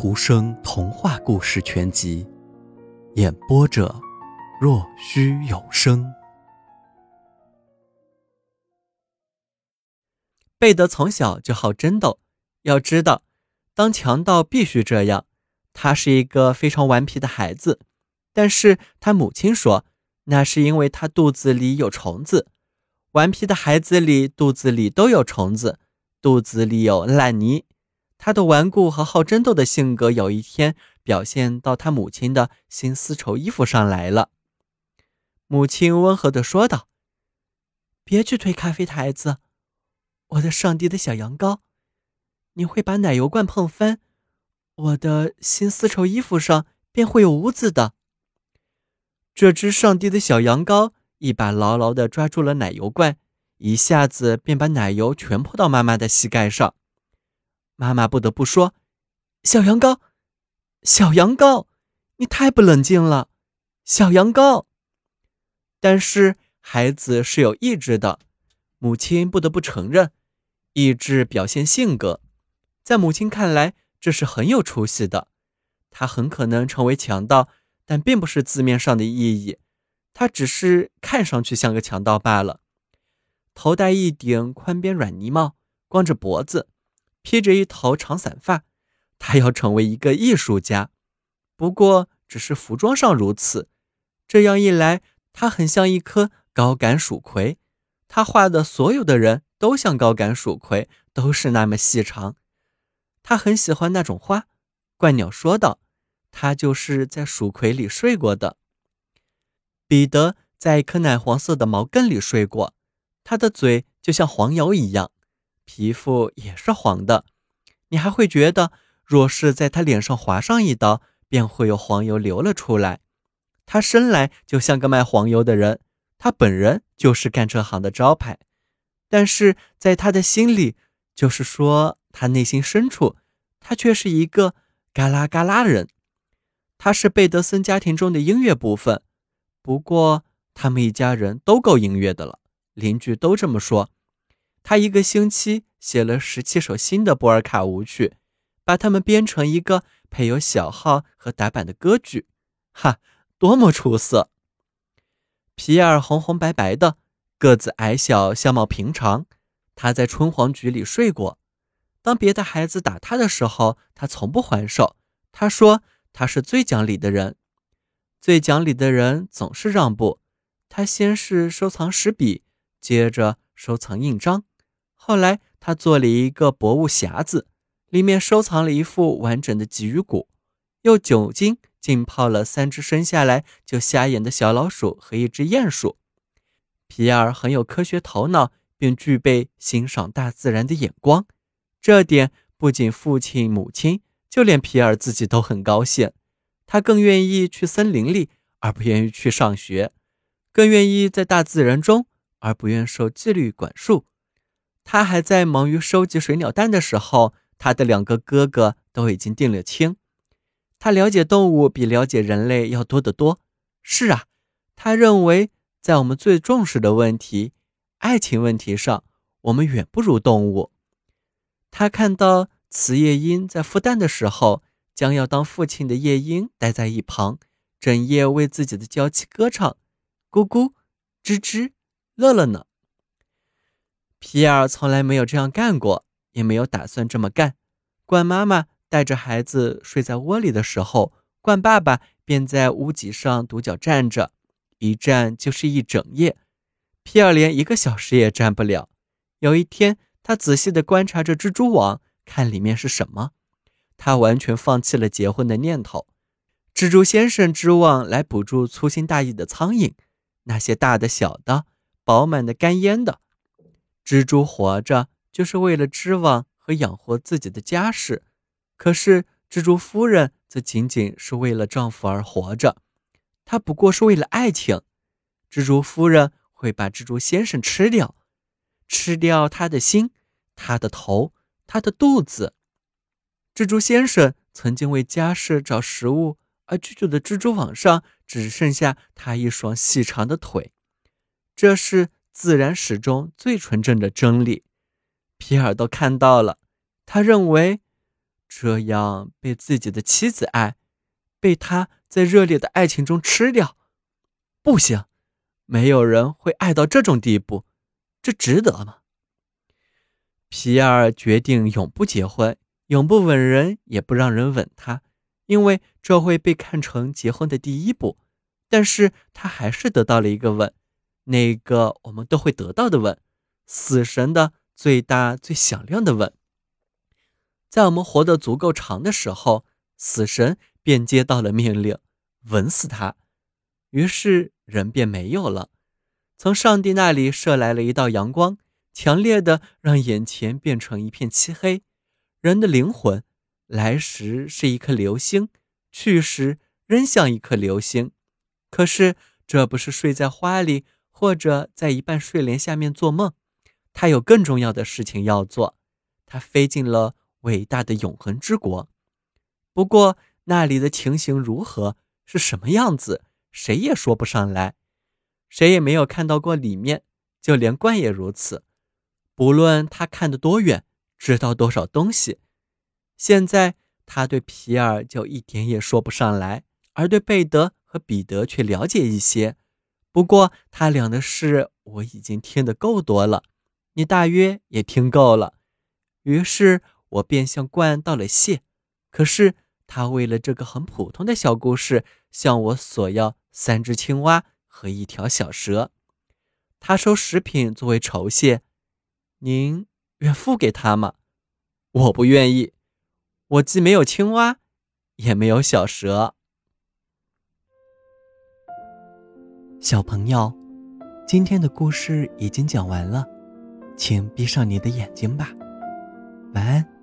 图生童话故事全集，演播者：若虚有声。贝德从小就好争斗，要知道，当强盗必须这样。他是一个非常顽皮的孩子，但是他母亲说，那是因为他肚子里有虫子。顽皮的孩子里肚子里都有虫子，肚子里有烂泥。他的顽固和好争斗的性格，有一天表现到他母亲的新丝绸衣服上来了。母亲温和地说道：“别去推咖啡台子，我的上帝的小羊羔，你会把奶油罐碰翻，我的新丝绸衣服上便会有污渍的。”这只上帝的小羊羔一把牢牢地抓住了奶油罐，一下子便把奶油全泼到妈妈的膝盖上。妈妈不得不说：“小羊羔，小羊羔，你太不冷静了，小羊羔。”但是孩子是有意志的，母亲不得不承认，意志表现性格，在母亲看来这是很有出息的。他很可能成为强盗，但并不是字面上的意义，他只是看上去像个强盗罢了。头戴一顶宽边软呢帽，光着脖子。披着一头长散发，他要成为一个艺术家，不过只是服装上如此。这样一来，他很像一颗高杆蜀葵。他画的所有的人都像高杆蜀葵，都是那么细长。他很喜欢那种花。怪鸟说道：“他就是在蜀葵里睡过的。”彼得在一颗奶黄色的毛根里睡过，他的嘴就像黄油一样。皮肤也是黄的，你还会觉得，若是在他脸上划上一刀，便会有黄油流了出来。他生来就像个卖黄油的人，他本人就是干这行的招牌。但是在他的心里，就是说他内心深处，他却是一个嘎啦嘎啦人。他是贝德森家庭中的音乐部分，不过他们一家人都够音乐的了，邻居都这么说。他一个星期写了十七首新的波尔卡舞曲，把它们编成一个配有小号和打板的歌剧，哈，多么出色！皮尔红红白白的，个子矮小，相貌平常。他在春黄菊里睡过。当别的孩子打他的时候，他从不还手。他说他是最讲理的人，最讲理的人总是让步。他先是收藏石笔，接着收藏印章。后来，他做了一个博物匣子，里面收藏了一副完整的鲫鱼骨，用酒精浸泡了三只生下来就瞎眼的小老鼠和一只鼹鼠。皮尔很有科学头脑，并具备欣赏大自然的眼光，这点不仅父亲、母亲，就连皮尔自己都很高兴。他更愿意去森林里，而不愿意去上学；更愿意在大自然中，而不愿受纪律管束。他还在忙于收集水鸟蛋的时候，他的两个哥哥都已经定了亲。他了解动物比了解人类要多得多。是啊，他认为在我们最重视的问题——爱情问题上，我们远不如动物。他看到雌夜莺在孵蛋的时候，将要当父亲的夜莺待在一旁，整夜为自己的娇妻歌唱，咕咕，吱吱，乐乐呢。皮尔从来没有这样干过，也没有打算这么干。鹳妈妈带着孩子睡在窝里的时候，鹳爸爸便在屋脊上独脚站着，一站就是一整夜。皮尔连一个小时也站不了。有一天，他仔细地观察着蜘蛛网，看里面是什么。他完全放弃了结婚的念头。蜘蛛先生织网来捕捉粗心大意的苍蝇，那些大的、小的、饱满的、干烟的。蜘蛛活着就是为了织网和养活自己的家事，可是蜘蛛夫人则仅仅是为了丈夫而活着，她不过是为了爱情。蜘蛛夫人会把蜘蛛先生吃掉，吃掉他的心、他的头、他的肚子。蜘蛛先生曾经为家事找食物而居住的蜘蛛网上只剩下他一双细长的腿，这是。自然史中最纯正的真理，皮尔都看到了。他认为，这样被自己的妻子爱，被他在热烈的爱情中吃掉，不行，没有人会爱到这种地步，这值得吗？皮尔决定永不结婚，永不吻人，也不让人吻他，因为这会被看成结婚的第一步。但是他还是得到了一个吻，那个我们都会得到的吻，死神的最大最响亮的吻。在我们活得足够长的时候，死神便接到了命令，吻死他。于是人便没有了。从上帝那里射来了一道阳光，强烈的让眼前变成一片漆黑。人的灵魂，来时是一颗流星，去时仍像一颗流星。可是这不是睡在花里，或者在一半睡莲下面做梦。他有更重要的事情要做。他飞进了。伟大的永恒之国，不过那里的情形如何，是什么样子，谁也说不上来。谁也没有看到过里面，就连冠也如此。不论他看得多远，知道多少东西，现在他对皮尔就一点也说不上来，而对贝德和彼得却了解一些。不过他俩的事我已经听得够多了，你大约也听够了。于是。我便向冠道了谢，可是他为了这个很普通的小故事，向我索要三只青蛙和一条小蛇。他收食品作为酬谢，您愿付给他吗？我不愿意，我既没有青蛙，也没有小蛇。小朋友今天的故事已经讲完了请闭上你的眼睛吧。晚安。